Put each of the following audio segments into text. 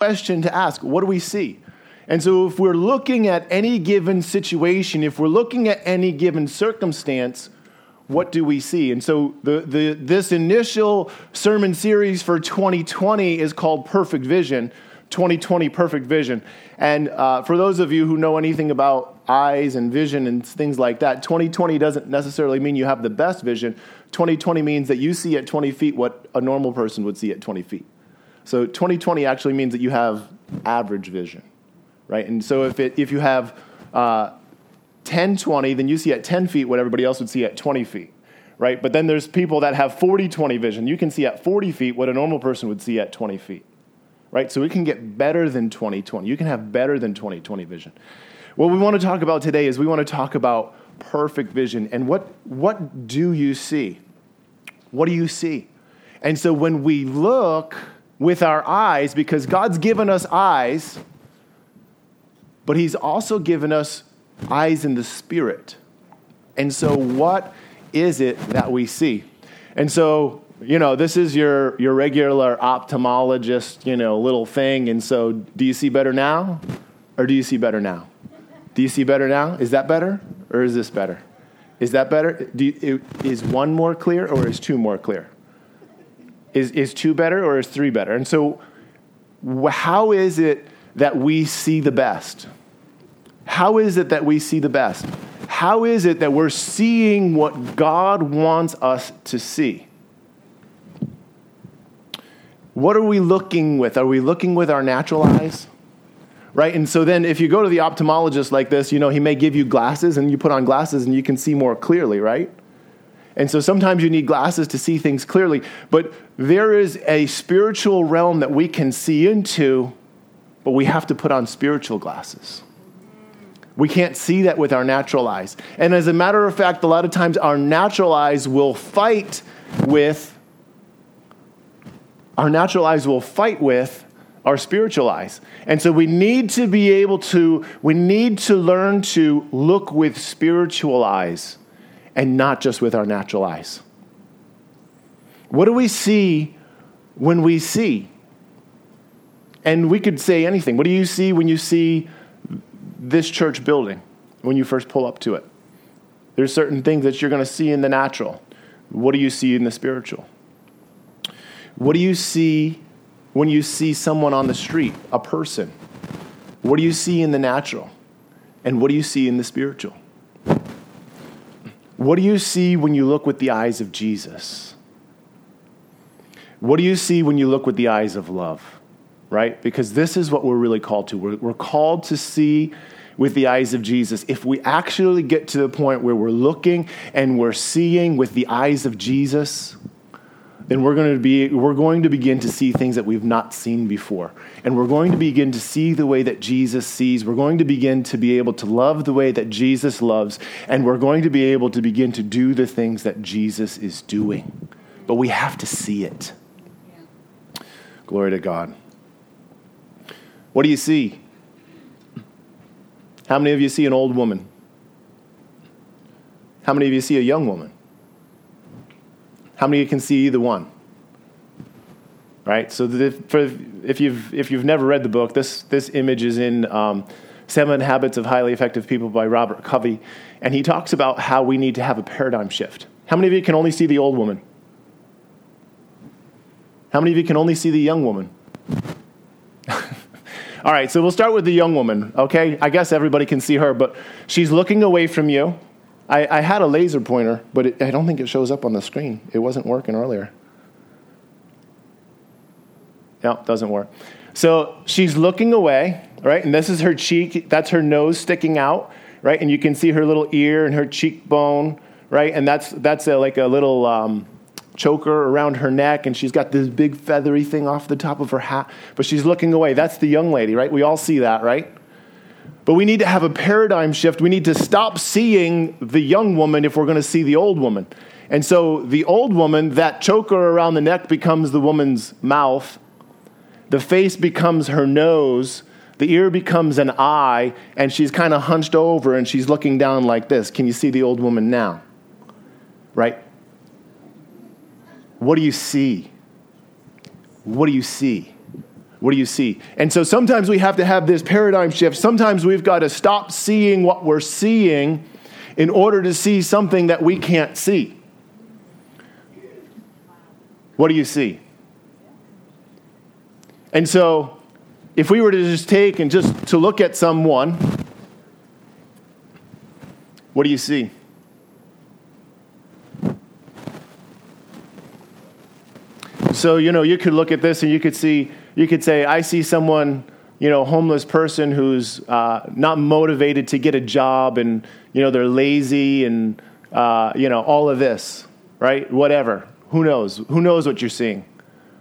question to ask what do we see? And so, if we're looking at any given situation, if we're looking at any given circumstance, what do we see? And so, the, the, this initial sermon series for 2020 is called Perfect Vision. 2020 Perfect Vision. And uh, for those of you who know anything about eyes and vision and things like that, 2020 doesn't necessarily mean you have the best vision. 2020 means that you see at 20 feet what a normal person would see at 20 feet. So 2020 actually means that you have average vision, right? And so if, it, if you have uh, 10, 20, then you see at 10 feet what everybody else would see at 20 feet, right? But then there's people that have 40, 20 vision. You can see at 40 feet what a normal person would see at 20 feet, right? So we can get better than 2020. You can have better than 2020 vision. What we want to talk about today is we want to talk about perfect vision. And what, what do you see? What do you see? And so when we look with our eyes, because God's given us eyes, but He's also given us eyes in the spirit. And so, what is it that we see? And so, you know, this is your, your regular ophthalmologist, you know, little thing. And so, do you see better now or do you see better now? Do you see better now? Is that better or is this better? Is that better? You, is one more clear or is two more clear? Is, is two better or is three better? And so, how is it that we see the best? How is it that we see the best? How is it that we're seeing what God wants us to see? What are we looking with? Are we looking with our natural eyes? Right? And so then if you go to the ophthalmologist like this, you know, he may give you glasses and you put on glasses and you can see more clearly, right? And so sometimes you need glasses to see things clearly, but there is a spiritual realm that we can see into, but we have to put on spiritual glasses. We can't see that with our natural eyes. And as a matter of fact, a lot of times our natural eyes will fight with our natural eyes will fight with our spiritual eyes. And so we need to be able to we need to learn to look with spiritual eyes and not just with our natural eyes. What do we see when we see? And we could say anything. What do you see when you see this church building when you first pull up to it. There's certain things that you're going to see in the natural. What do you see in the spiritual? What do you see when you see someone on the street, a person? What do you see in the natural? And what do you see in the spiritual? What do you see when you look with the eyes of Jesus? What do you see when you look with the eyes of love? right? Because this is what we're really called to. We're, we're called to see with the eyes of Jesus. If we actually get to the point where we're looking and we're seeing with the eyes of Jesus, then we're going to be we're going to begin to see things that we've not seen before. And we're going to begin to see the way that Jesus sees. We're going to begin to be able to love the way that Jesus loves, and we're going to be able to begin to do the things that Jesus is doing. But we have to see it. Glory to God. What do you see? How many of you see an old woman? How many of you see a young woman? How many of you can see either one? Right? So if, for, if, you've, if you've never read the book, this, this image is in um, Seven Habits of Highly Effective People by Robert Covey. And he talks about how we need to have a paradigm shift. How many of you can only see the old woman? How many of you can only see the young woman? All right, so we'll start with the young woman, okay? I guess everybody can see her, but she's looking away from you. I, I had a laser pointer, but it, I don't think it shows up on the screen. It wasn't working earlier. No, doesn't work. So she's looking away, right? And this is her cheek. That's her nose sticking out, right? And you can see her little ear and her cheekbone, right? And that's that's a, like a little um, choker around her neck and she's got this big feathery thing off the top of her hat, but she's looking away. That's the young lady, right? We all see that, right? But we need to have a paradigm shift. We need to stop seeing the young woman if we're going to see the old woman. And so the old woman, that choker around the neck becomes the woman's mouth, the face becomes her nose, the ear becomes an eye, and she's kind of hunched over and she's looking down like this. Can you see the old woman now? Right? What do you see? What do you see? What do you see? And so sometimes we have to have this paradigm shift. Sometimes we've got to stop seeing what we're seeing in order to see something that we can't see. What do you see? And so, if we were to just take and just to look at someone, what do you see? So, you know, you could look at this and you could see, you could say, I see someone, you know, homeless person who's uh, not motivated to get a job and, you know, they're lazy and, uh, you know, all of this, right? Whatever. Who knows? Who knows what you're seeing?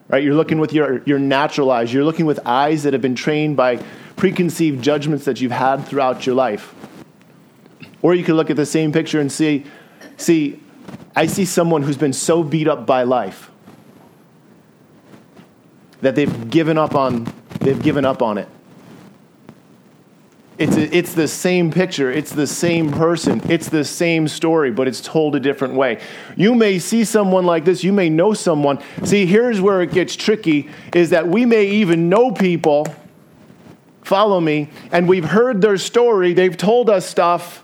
Right? You're looking with your, your natural eyes. You're looking with eyes that have been trained by preconceived judgments that you've had throughout your life. Or you could look at the same picture and see, see, I see someone who's been so beat up by life that they've given up on, they've given up on it. It's, a, it's the same picture, it's the same person, it's the same story, but it's told a different way. You may see someone like this, you may know someone. See, here's where it gets tricky is that we may even know people, follow me, and we've heard their story, they've told us stuff,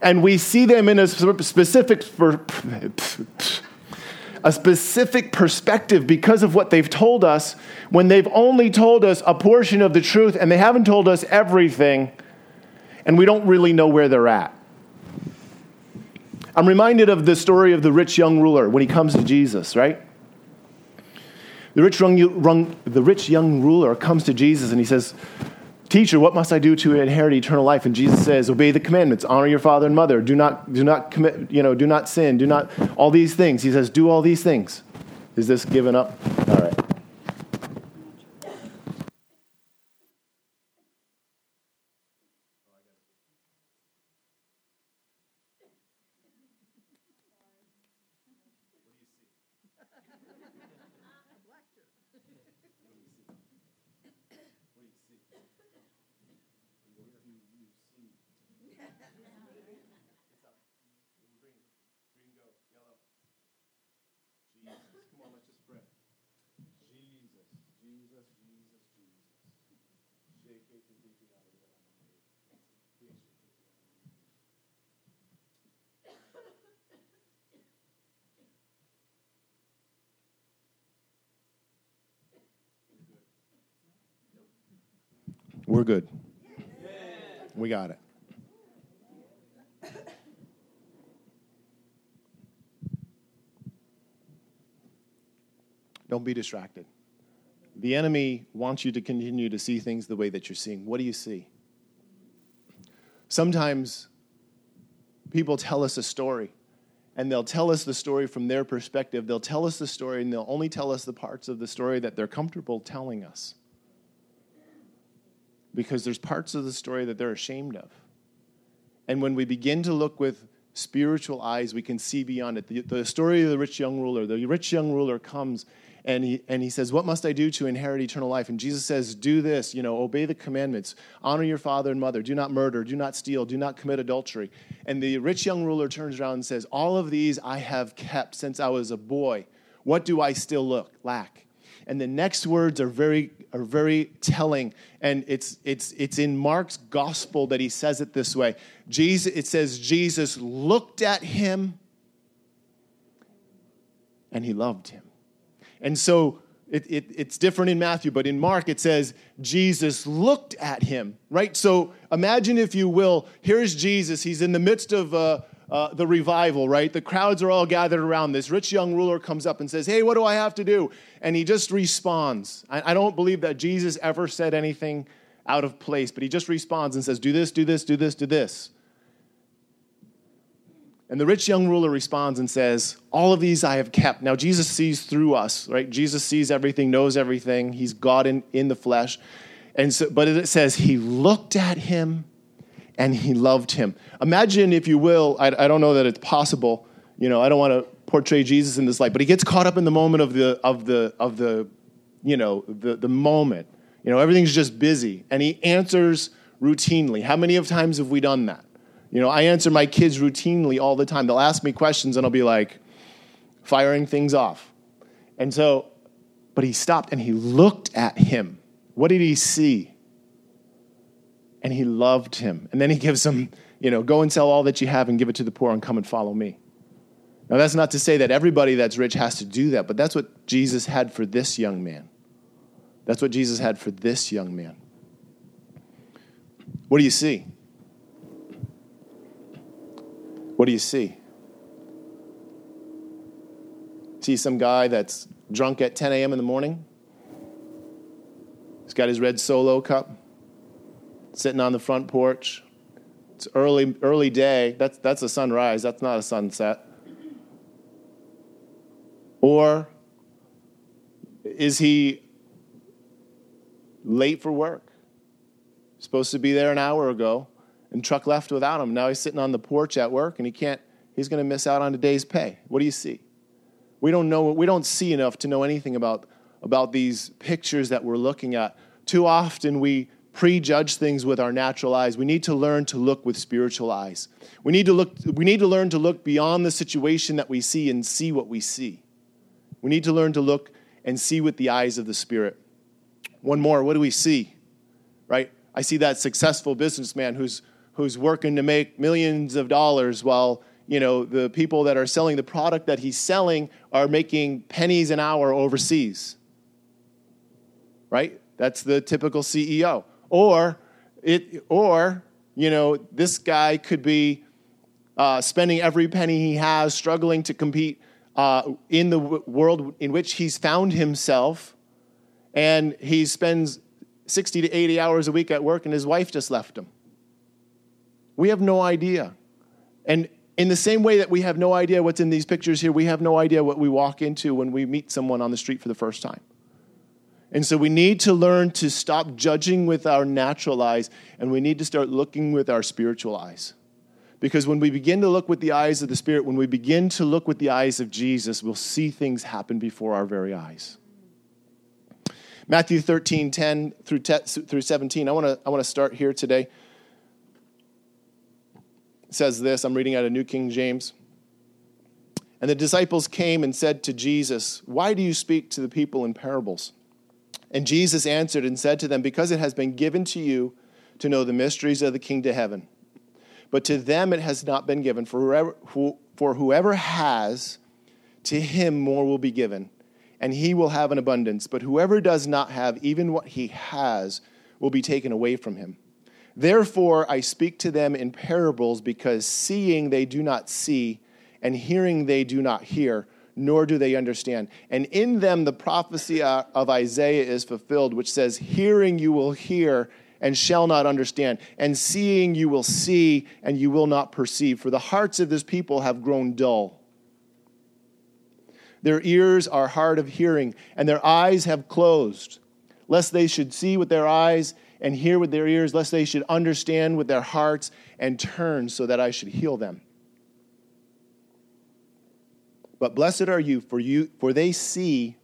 and we see them in a specific a specific perspective because of what they've told us when they've only told us a portion of the truth and they haven't told us everything and we don't really know where they're at. I'm reminded of the story of the rich young ruler when he comes to Jesus, right? The rich young, the rich young ruler comes to Jesus and he says, Teacher, what must I do to inherit eternal life? And Jesus says, Obey the commandments, honor your father and mother, do not, do not commit, you know, do not sin, do not, all these things. He says, Do all these things. Is this given up? All right. We're good. We got it. Don't be distracted. The enemy wants you to continue to see things the way that you're seeing. What do you see? Sometimes people tell us a story, and they'll tell us the story from their perspective. They'll tell us the story, and they'll only tell us the parts of the story that they're comfortable telling us because there's parts of the story that they're ashamed of. And when we begin to look with spiritual eyes, we can see beyond it. The, the, story of the rich young ruler the rich young ruler comes and he, and he says, What must I do to inherit eternal life? And Jesus says, Do this, you know, obey the commandments, honor your father and mother, do not murder, do not steal, do not commit adultery. And the rich young ruler turns around and says, All of these I have kept since I was a boy. What do I still look, lack? And the next words are very, are very telling. And it's, it's, it's in Mark's gospel that he says it this way. Jesus, it says, Jesus looked at him and he loved him. And so it, it, it's different in Matthew, but in Mark it says Jesus looked at him, right? So imagine, if you will, here's Jesus. He's in the midst of uh, uh, the revival, right? The crowds are all gathered around. This rich young ruler comes up and says, Hey, what do I have to do? And he just responds. I, I don't believe that Jesus ever said anything out of place, but he just responds and says, Do this, do this, do this, do this. And the rich young ruler responds and says, All of these I have kept. Now, Jesus sees through us, right? Jesus sees everything, knows everything. He's God in, in the flesh. And so, but it says, He looked at him and he loved him. Imagine, if you will, I, I don't know that it's possible. You know, I don't want to portray Jesus in this light, but he gets caught up in the moment of the of the of the you know the the moment. You know, everything's just busy, and he answers routinely. How many of times have we done that? You know, I answer my kids routinely all the time. They'll ask me questions, and I'll be like, firing things off. And so, But he stopped and he looked at him. What did he see? And he loved him. And then he gives him, you know, go and sell all that you have and give it to the poor and come and follow me. Now, that's not to say that everybody that's rich has to do that, but that's what Jesus had for this young man. That's what Jesus had for this young man. What do you see? What do you see? See some guy that's drunk at 10 a.m. in the morning? He's got his red solo cup, sitting on the front porch. It's early, early day. That's, that's a sunrise, that's not a sunset. Or is he late for work? Supposed to be there an hour ago, and truck left without him. Now he's sitting on the porch at work, and he can't. He's going to miss out on a day's pay. What do you see? We don't know. We don't see enough to know anything about about these pictures that we're looking at. Too often we prejudge things with our natural eyes. We need to learn to look with spiritual eyes. We need to look. We need to learn to look beyond the situation that we see and see what we see. We need to learn to look and see with the eyes of the Spirit. One more, what do we see? Right? I see that successful businessman who's, who's working to make millions of dollars while you know the people that are selling the product that he's selling are making pennies an hour overseas right that's the typical ceo or it or you know this guy could be uh, spending every penny he has struggling to compete uh, in the w- world in which he's found himself, and he spends 60 to 80 hours a week at work, and his wife just left him. We have no idea. And in the same way that we have no idea what's in these pictures here, we have no idea what we walk into when we meet someone on the street for the first time. And so we need to learn to stop judging with our natural eyes, and we need to start looking with our spiritual eyes. Because when we begin to look with the eyes of the Spirit, when we begin to look with the eyes of Jesus, we'll see things happen before our very eyes. Matthew 13, 10 through, through 17. I want to I wanna start here today. It says this I'm reading out of New King James. And the disciples came and said to Jesus, Why do you speak to the people in parables? And Jesus answered and said to them, Because it has been given to you to know the mysteries of the kingdom of heaven but to them it has not been given. For whoever, for whoever has, to him more will be given, and he will have an abundance. But whoever does not have, even what he has, will be taken away from him. Therefore, I speak to them in parables, because seeing they do not see, and hearing they do not hear, nor do they understand. And in them the prophecy uh, of Isaiah is fulfilled, which says, Hearing you will hear and shall not understand, and seeing you will see and you will not perceive, for the hearts of this people have grown dull. Their ears are hard of hearing, and their eyes have closed, lest they should see with their eyes and hear with their ears, lest they should understand with their hearts and turn so that I should heal them. But blessed are you, for you for they see.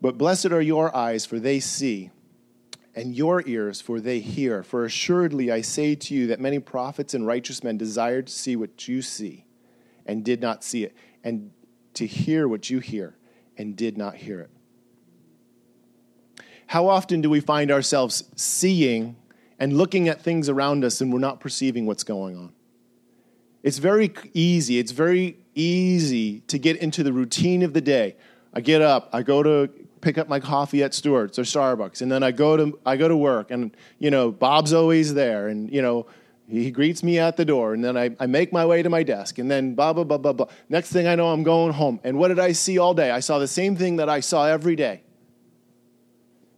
But blessed are your eyes, for they see and your ears, for they hear. For assuredly I say to you that many prophets and righteous men desired to see what you see and did not see it, and to hear what you hear and did not hear it. How often do we find ourselves seeing and looking at things around us and we're not perceiving what's going on? It's very easy. It's very easy to get into the routine of the day. I get up, I go to pick up my coffee at Stewart's or Starbucks, and then I go to I go to work, and you know Bob's always there, and you know he greets me at the door, and then I, I make my way to my desk, and then blah blah blah blah blah. Next thing I know, I'm going home, and what did I see all day? I saw the same thing that I saw every day.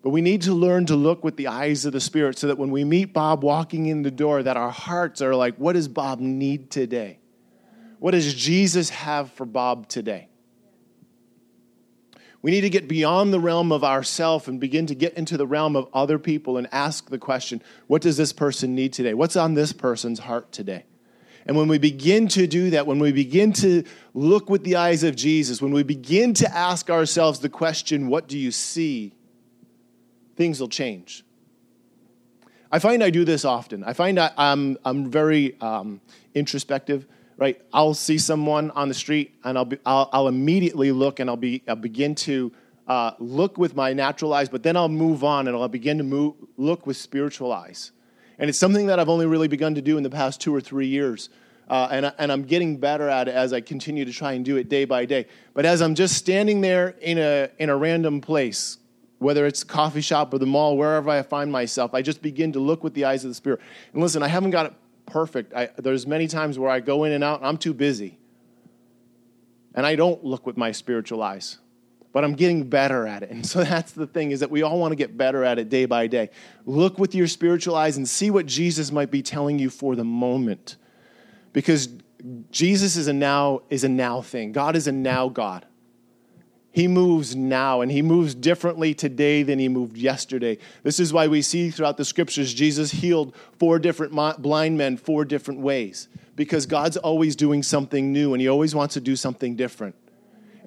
But we need to learn to look with the eyes of the Spirit so that when we meet Bob walking in the door, that our hearts are like, what does Bob need today? What does Jesus have for Bob today? We need to get beyond the realm of ourself and begin to get into the realm of other people and ask the question what does this person need today? What's on this person's heart today? And when we begin to do that, when we begin to look with the eyes of Jesus, when we begin to ask ourselves the question, What do you see? Things will change. I find I do this often. I find I, am I'm, I'm very um, introspective right? I'll see someone on the street and I'll, be, I'll, I'll immediately look and I'll, be, I'll begin to uh, look with my natural eyes, but then I'll move on and I'll begin to move, look with spiritual eyes. And it's something that I've only really begun to do in the past two or three years. Uh, and, and I'm getting better at it as I continue to try and do it day by day. But as I'm just standing there in a, in a random place, whether it's coffee shop or the mall, wherever I find myself, I just begin to look with the eyes of the Spirit. And listen, I haven't got it perfect. I, there's many times where I go in and out and I'm too busy. And I don't look with my spiritual eyes but I'm getting better at it. And so that's the thing is that we all want to get better at it day by day. Look with your spiritual eyes and see what Jesus might be telling you for the moment. Because Jesus is a now is a now thing. God is a now God. He moves now and he moves differently today than he moved yesterday. This is why we see throughout the scriptures Jesus healed four different blind men four different ways because God's always doing something new and he always wants to do something different.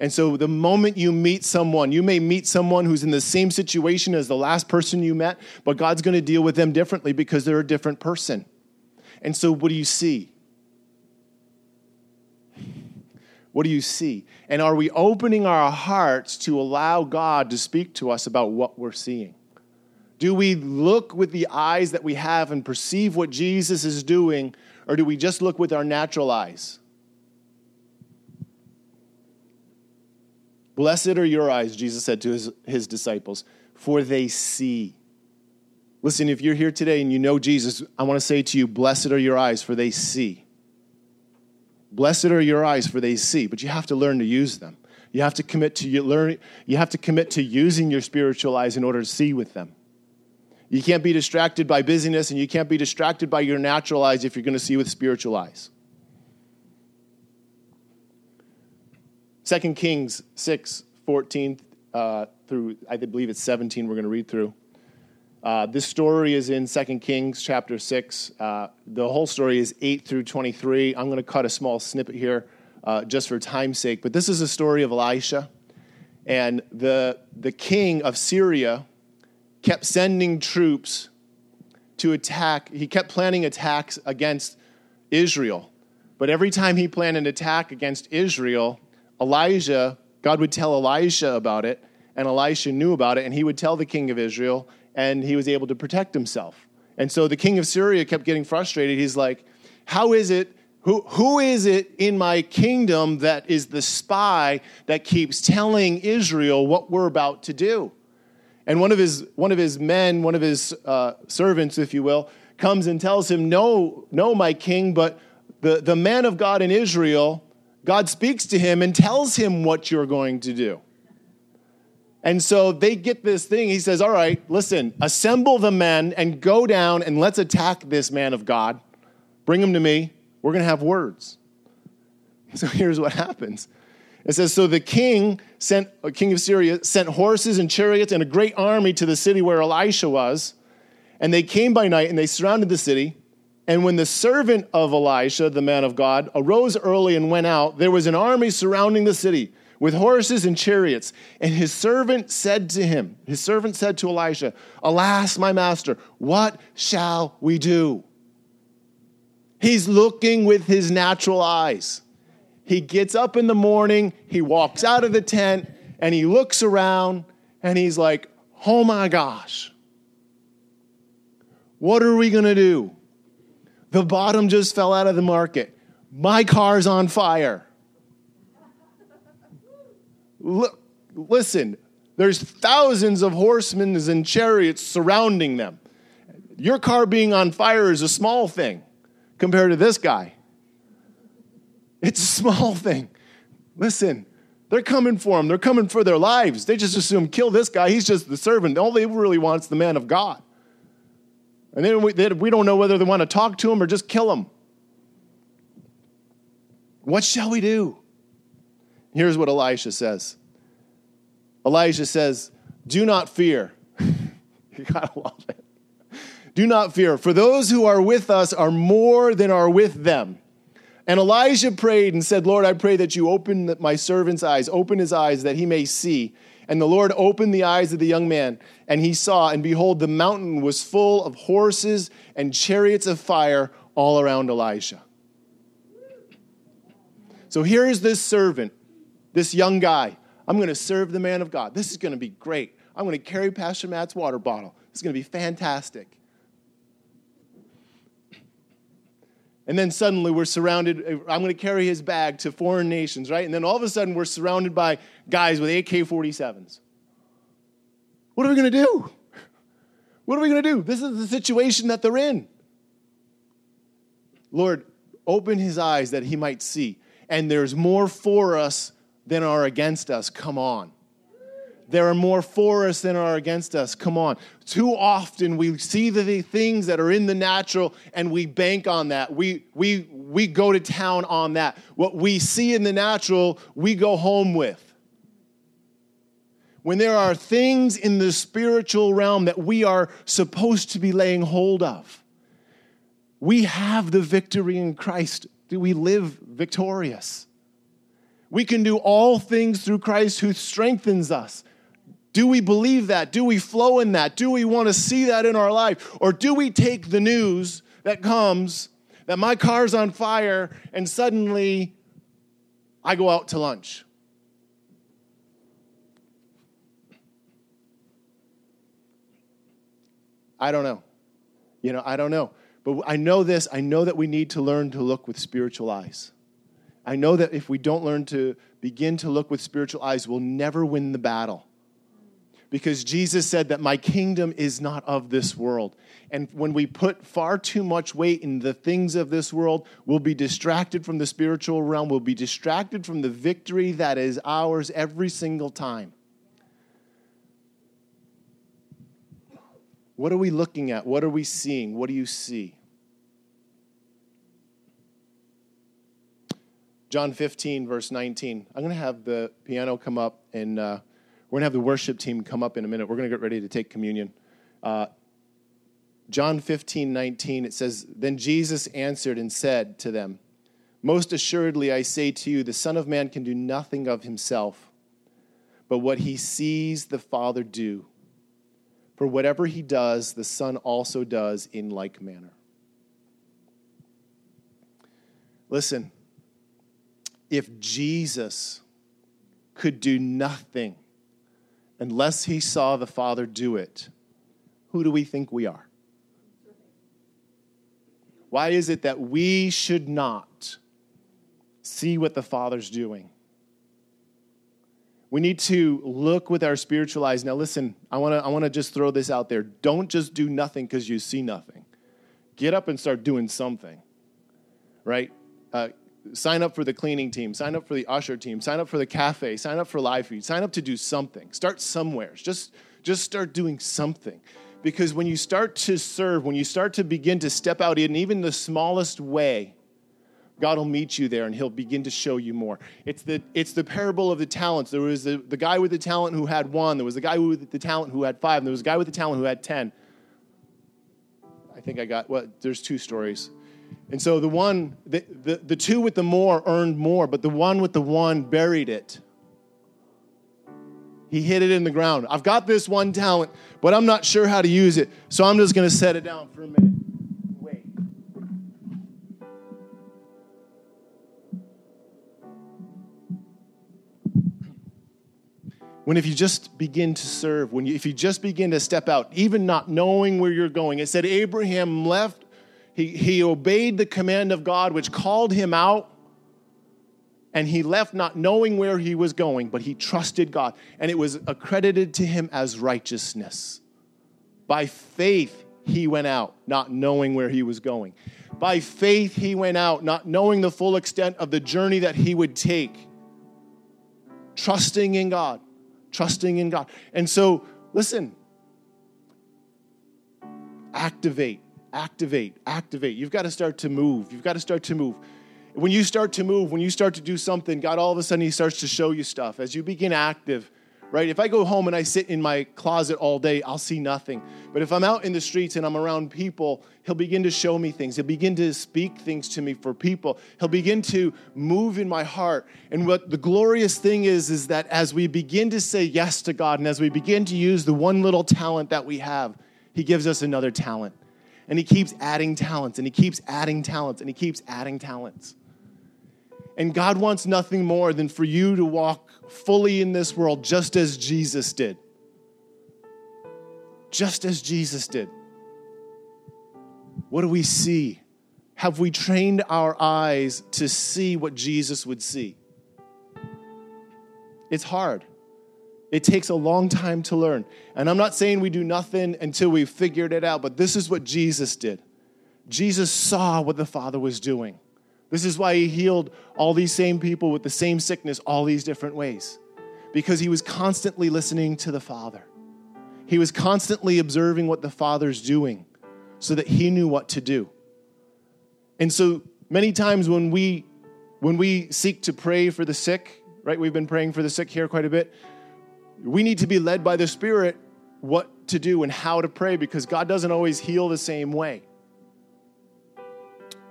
And so the moment you meet someone, you may meet someone who's in the same situation as the last person you met, but God's going to deal with them differently because they're a different person. And so what do you see? What do you see? And are we opening our hearts to allow God to speak to us about what we're seeing? Do we look with the eyes that we have and perceive what Jesus is doing, or do we just look with our natural eyes? Blessed are your eyes, Jesus said to his, his disciples, for they see. Listen, if you're here today and you know Jesus, I want to say to you, blessed are your eyes, for they see. Blessed are your eyes, for they see, but you have to learn to use them. You have to commit to your learn, you have to commit to using your spiritual eyes in order to see with them. You can't be distracted by busyness, and you can't be distracted by your natural eyes if you're going to see with spiritual eyes. 2 Kings 6, 14 uh, through, I believe it's 17, we're going to read through. Uh, this story is in 2 Kings chapter 6. Uh, the whole story is 8 through 23. I'm going to cut a small snippet here uh, just for time's sake. But this is a story of Elisha. And the, the king of Syria kept sending troops to attack. He kept planning attacks against Israel. But every time he planned an attack against Israel, Elijah, God would tell Elisha about it, and Elisha knew about it, and he would tell the king of Israel, and he was able to protect himself. And so the king of Syria kept getting frustrated. He's like, How is it? Who, who is it in my kingdom that is the spy that keeps telling Israel what we're about to do? And one of his, one of his men, one of his uh, servants, if you will, comes and tells him, No, no, my king, but the, the man of God in Israel God speaks to him and tells him what you're going to do. And so they get this thing. He says, All right, listen, assemble the men and go down and let's attack this man of God. Bring him to me. We're going to have words. So here's what happens. It says, So the king sent, uh, king of Syria, sent horses and chariots and a great army to the city where Elisha was. And they came by night and they surrounded the city. And when the servant of Elisha, the man of God, arose early and went out, there was an army surrounding the city with horses and chariots. And his servant said to him, his servant said to Elisha, Alas, my master, what shall we do? He's looking with his natural eyes. He gets up in the morning, he walks out of the tent, and he looks around, and he's like, Oh my gosh, what are we to do? The bottom just fell out of the market. My car's on fire. Look, listen, there's thousands of horsemen and chariots surrounding them. Your car being on fire is a small thing compared to this guy. It's a small thing. Listen, they're coming for him. They're coming for their lives. They just assume kill this guy. He's just the servant. All they really want is the man of God. And then we, then we don't know whether they want to talk to him or just kill him. What shall we do? Here's what Elisha says Elijah says, Do not fear. you gotta love it. Do not fear, for those who are with us are more than are with them. And Elijah prayed and said, Lord, I pray that you open my servant's eyes, open his eyes that he may see. And the Lord opened the eyes of the young man, and he saw, and behold, the mountain was full of horses and chariots of fire all around Elisha. So here is this servant, this young guy. I'm going to serve the man of God. This is going to be great. I'm going to carry Pastor Matt's water bottle. It's going to be fantastic. And then suddenly we're surrounded. Uh, I'm going to carry his bag to foreign nations, right? And then all of a sudden we're surrounded by guys with AK 47s. What are we going to do? What are we going to do? This is the situation that they're in. Lord, open his eyes that he might see. And there's more for us than are against us. Come on. There are more for us than are against us. Come on. Too often we see the things that are in the natural and we bank on that. We, we, we go to town on that. What we see in the natural, we go home with. When there are things in the spiritual realm that we are supposed to be laying hold of, we have the victory in Christ. Do we live victorious? We can do all things through Christ who strengthens us. Do we believe that? Do we flow in that? Do we want to see that in our life? Or do we take the news that comes that my car's on fire and suddenly I go out to lunch? I don't know. You know, I don't know. But I know this I know that we need to learn to look with spiritual eyes. I know that if we don't learn to begin to look with spiritual eyes, we'll never win the battle because Jesus said that my kingdom is not of this world. And when we put far too much weight in the things of this world, we'll be distracted from the spiritual realm, we'll be distracted from the victory that is ours every single time. What are we looking at? What are we seeing? What do you see? John 15, verse 19. I'm going to have the piano come up and uh, we're going to have the worship team come up in a minute. We're going to get ready to take communion. Uh, John 15, 19, it says, Then Jesus answered and said to them, Most assuredly I say to you, the Son of Man can do nothing of himself, but what he sees the Father do. For whatever he does, the Son also does in like manner. Listen, if Jesus could do nothing unless he saw the Father do it, who do we think we are? Why is it that we should not see what the Father's doing? We need to look with our spiritual eyes. Now, listen, I want to I wanna just throw this out there. Don't just do nothing because you see nothing. Get up and start doing something, right? Uh, sign up for the cleaning team, sign up for the usher team, sign up for the cafe, sign up for live feed, sign up to do something. Start somewhere. Just, just start doing something. Because when you start to serve, when you start to begin to step out in even the smallest way, God will meet you there and he'll begin to show you more. It's the, it's the parable of the talents. There was the, the guy with the talent who had one, there was the guy with the talent who had five, and there was a guy with the talent who had ten. I think I got, well, there's two stories. And so the one, the, the, the two with the more earned more, but the one with the one buried it. He hid it in the ground. I've got this one talent, but I'm not sure how to use it. So I'm just going to set it down for a minute. Wait. When if you just begin to serve, when you, if you just begin to step out, even not knowing where you're going, it said Abraham left he, he obeyed the command of God, which called him out, and he left not knowing where he was going, but he trusted God, and it was accredited to him as righteousness. By faith, he went out, not knowing where he was going. By faith, he went out, not knowing the full extent of the journey that he would take. Trusting in God, trusting in God. And so, listen, activate activate, activate. You've got to start to move. You've got to start to move. When you start to move, when you start to do something, God all of a sudden He starts to show you stuff. As you begin active, right? If I go home and I sit in my closet all day, I'll see nothing. But if I'm out in the streets and I'm around people, He'll begin to show me things. He'll begin to speak things to me for people. He'll begin to move in my heart. And what the glorious thing is, is that as we begin to say yes to God and as we begin to use the one little talent that we have, He gives us another talent. And he keeps adding talents and he keeps adding talents and he keeps adding talents. And God wants nothing more than for you to walk fully in this world just as Jesus did. Just as Jesus did. What do we see? Have we trained our eyes to see what Jesus would see? It's hard. It takes a long time to learn. And I'm not saying we do nothing until we've figured it out, but this is what Jesus did. Jesus saw what the Father was doing. This is why he healed all these same people with the same sickness all these different ways. Because he was constantly listening to the Father. He was constantly observing what the Father's doing so that he knew what to do. And so many times when we when we seek to pray for the sick, right? We've been praying for the sick here quite a bit. We need to be led by the Spirit what to do and how to pray because God doesn't always heal the same way.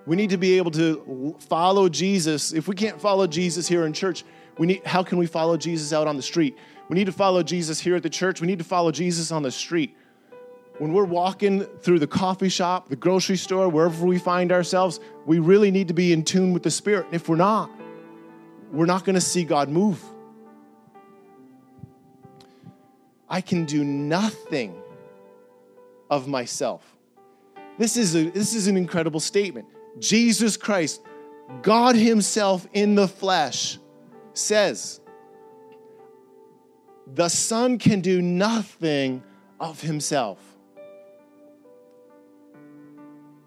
We need to be able to follow Jesus. If we can't follow Jesus here in church, we need how can we follow Jesus out on the street? We need to follow Jesus here at the church. We need to follow Jesus on the street. When we're walking through the coffee shop, the grocery store, wherever we find ourselves, we really need to be in tune with the Spirit. And if we're not, we're not going to see God move. I can do nothing of myself. This is, a, this is an incredible statement. Jesus Christ, God Himself in the flesh, says, The Son can do nothing of Himself.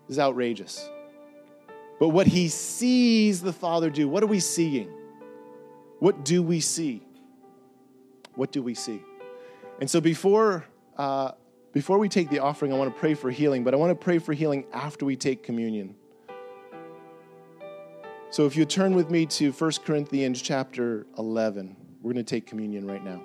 This is outrageous. But what He sees the Father do, what are we seeing? What do we see? What do we see? And so before, uh, before we take the offering, I want to pray for healing, but I want to pray for healing after we take communion. So if you turn with me to 1 Corinthians chapter 11, we're going to take communion right now.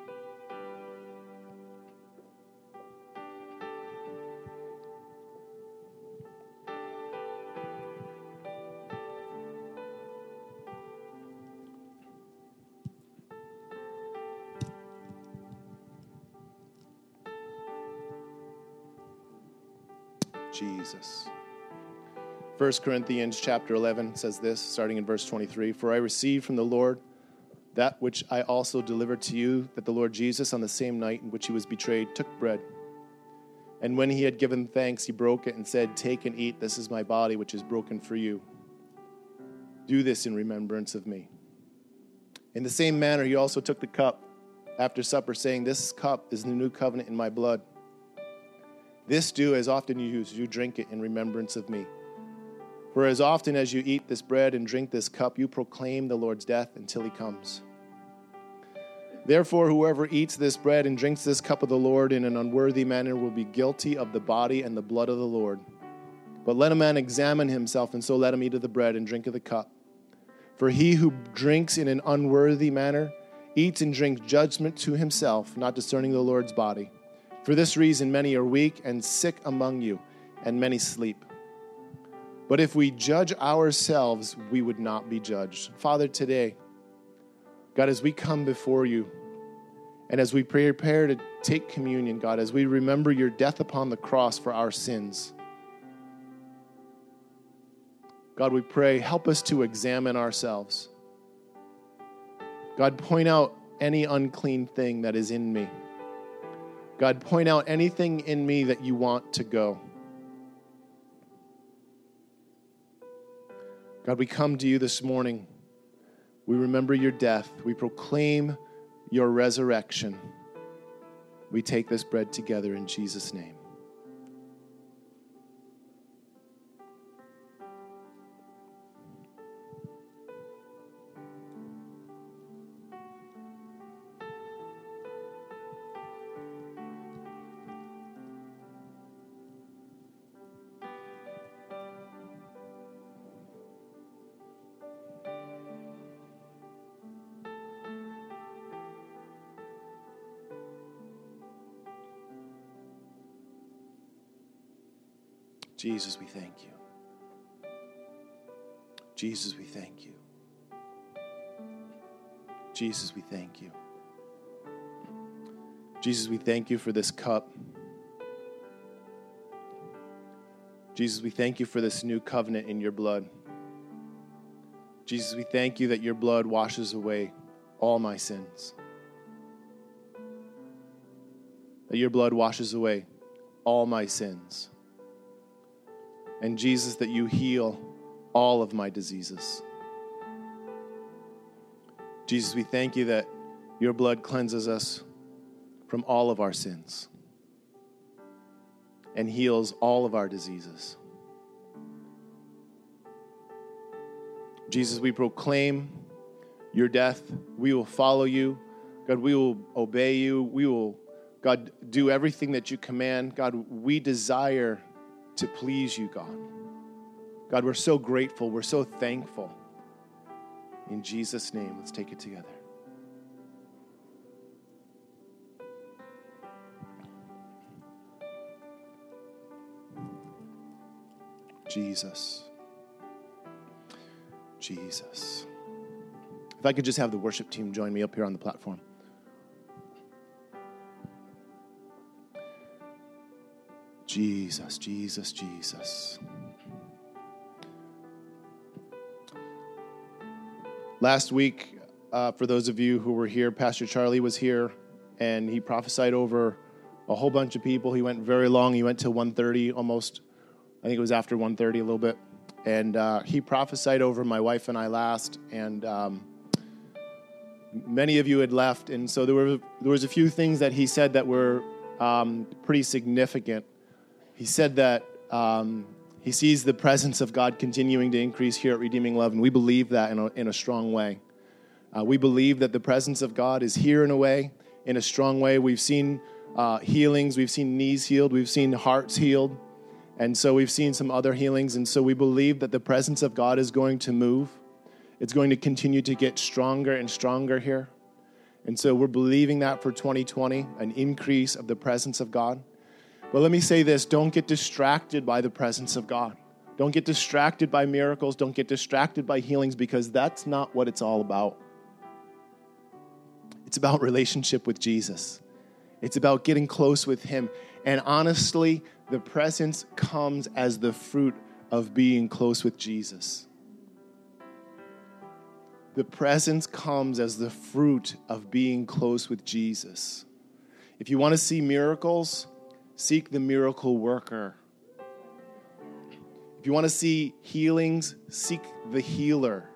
1 Corinthians chapter 11 says this, starting in verse 23 For I received from the Lord that which I also delivered to you, that the Lord Jesus, on the same night in which he was betrayed, took bread. And when he had given thanks, he broke it and said, Take and eat, this is my body, which is broken for you. Do this in remembrance of me. In the same manner, he also took the cup after supper, saying, This cup is the new covenant in my blood. This do as often you use, you drink it in remembrance of me. For as often as you eat this bread and drink this cup, you proclaim the Lord's death until he comes. Therefore, whoever eats this bread and drinks this cup of the Lord in an unworthy manner will be guilty of the body and the blood of the Lord. But let a man examine himself, and so let him eat of the bread and drink of the cup. For he who drinks in an unworthy manner eats and drinks judgment to himself, not discerning the Lord's body. For this reason, many are weak and sick among you, and many sleep. But if we judge ourselves, we would not be judged. Father, today, God, as we come before you, and as we prepare to take communion, God, as we remember your death upon the cross for our sins, God, we pray, help us to examine ourselves. God, point out any unclean thing that is in me. God, point out anything in me that you want to go. God, we come to you this morning. We remember your death. We proclaim your resurrection. We take this bread together in Jesus' name. Jesus, we thank you. Jesus, we thank you. Jesus, we thank you. Jesus, we thank you for this cup. Jesus, we thank you for this new covenant in your blood. Jesus, we thank you that your blood washes away all my sins. That your blood washes away all my sins. And Jesus, that you heal all of my diseases. Jesus, we thank you that your blood cleanses us from all of our sins and heals all of our diseases. Jesus, we proclaim your death. We will follow you. God, we will obey you. We will, God, do everything that you command. God, we desire to please you, God. God, we're so grateful. We're so thankful. In Jesus' name, let's take it together. Jesus. Jesus. If I could just have the worship team join me up here on the platform. Jesus, Jesus, Jesus. Last week, uh, for those of you who were here, Pastor Charlie was here, and he prophesied over a whole bunch of people. He went very long. He went till 1.30 almost. I think it was after 1.30 a little bit. And uh, he prophesied over my wife and I last, and um, many of you had left. And so there, were, there was a few things that he said that were um, pretty significant. He said that um, he sees the presence of God continuing to increase here at Redeeming Love, and we believe that in a, in a strong way. Uh, we believe that the presence of God is here in a way, in a strong way. We've seen uh, healings, we've seen knees healed, we've seen hearts healed, and so we've seen some other healings. And so we believe that the presence of God is going to move. It's going to continue to get stronger and stronger here. And so we're believing that for 2020, an increase of the presence of God. But let me say this don't get distracted by the presence of God. Don't get distracted by miracles. Don't get distracted by healings because that's not what it's all about. It's about relationship with Jesus, it's about getting close with Him. And honestly, the presence comes as the fruit of being close with Jesus. The presence comes as the fruit of being close with Jesus. If you want to see miracles, seek the miracle worker. If you want to see healings, seek the healer.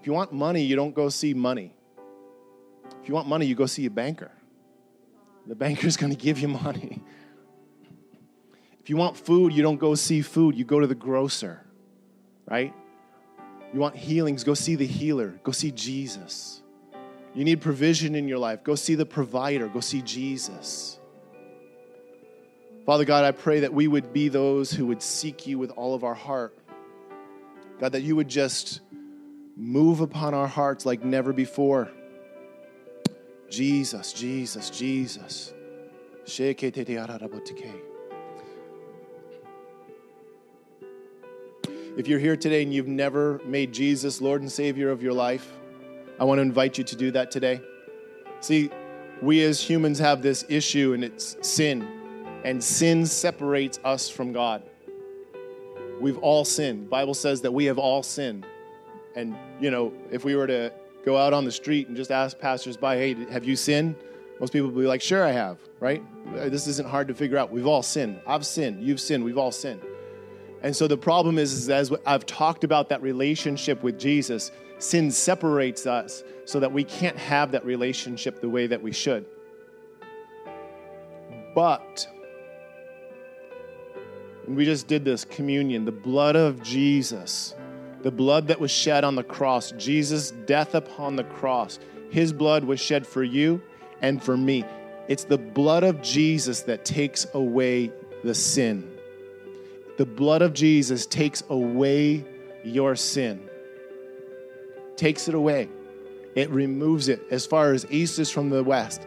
If you want money, you don't go see money. If you want money, you go see a banker. The banker's going to give you money. If you want food, you don't go see food, you go to the grocer, right? You want healings, go see the healer, go see Jesus. You need provision in your life. Go see the provider. Go see Jesus. Father God, I pray that we would be those who would seek you with all of our heart. God, that you would just move upon our hearts like never before. Jesus, Jesus, Jesus. If you're here today and you've never made Jesus Lord and Savior of your life, I want to invite you to do that today. See, we as humans have this issue, and it's sin. And sin separates us from God. We've all sinned. Bible says that we have all sinned. And, you know, if we were to go out on the street and just ask passersby, hey, have you sinned? Most people would be like, sure, I have, right? This isn't hard to figure out. We've all sinned. I've sinned. You've sinned. We've all sinned. And so the problem is, is as I've talked about that relationship with Jesus, sin separates us so that we can't have that relationship the way that we should. But, we just did this communion, the blood of Jesus, the blood that was shed on the cross, Jesus' death upon the cross, his blood was shed for you and for me. It's the blood of Jesus that takes away the sin. The blood of Jesus takes away your sin takes it away. It removes it as far as east is from the west.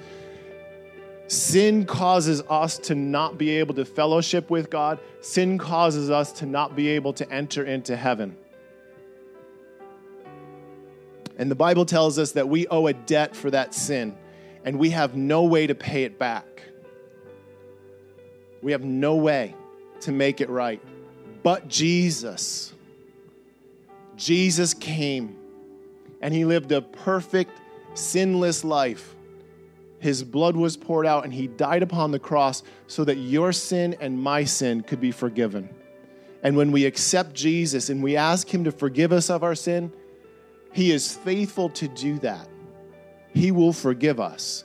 Sin causes us to not be able to fellowship with God. Sin causes us to not be able to enter into heaven. And the Bible tells us that we owe a debt for that sin, and we have no way to pay it back. We have no way to make it right. But Jesus, Jesus came and he lived a perfect, sinless life. His blood was poured out and he died upon the cross so that your sin and my sin could be forgiven. And when we accept Jesus and we ask him to forgive us of our sin, he is faithful to do that. He will forgive us.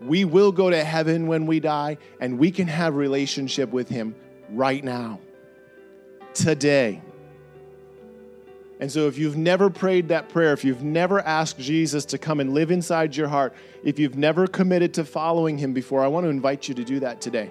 We will go to heaven when we die and we can have relationship with him right now. Today. And so, if you've never prayed that prayer, if you've never asked Jesus to come and live inside your heart, if you've never committed to following him before, I want to invite you to do that today.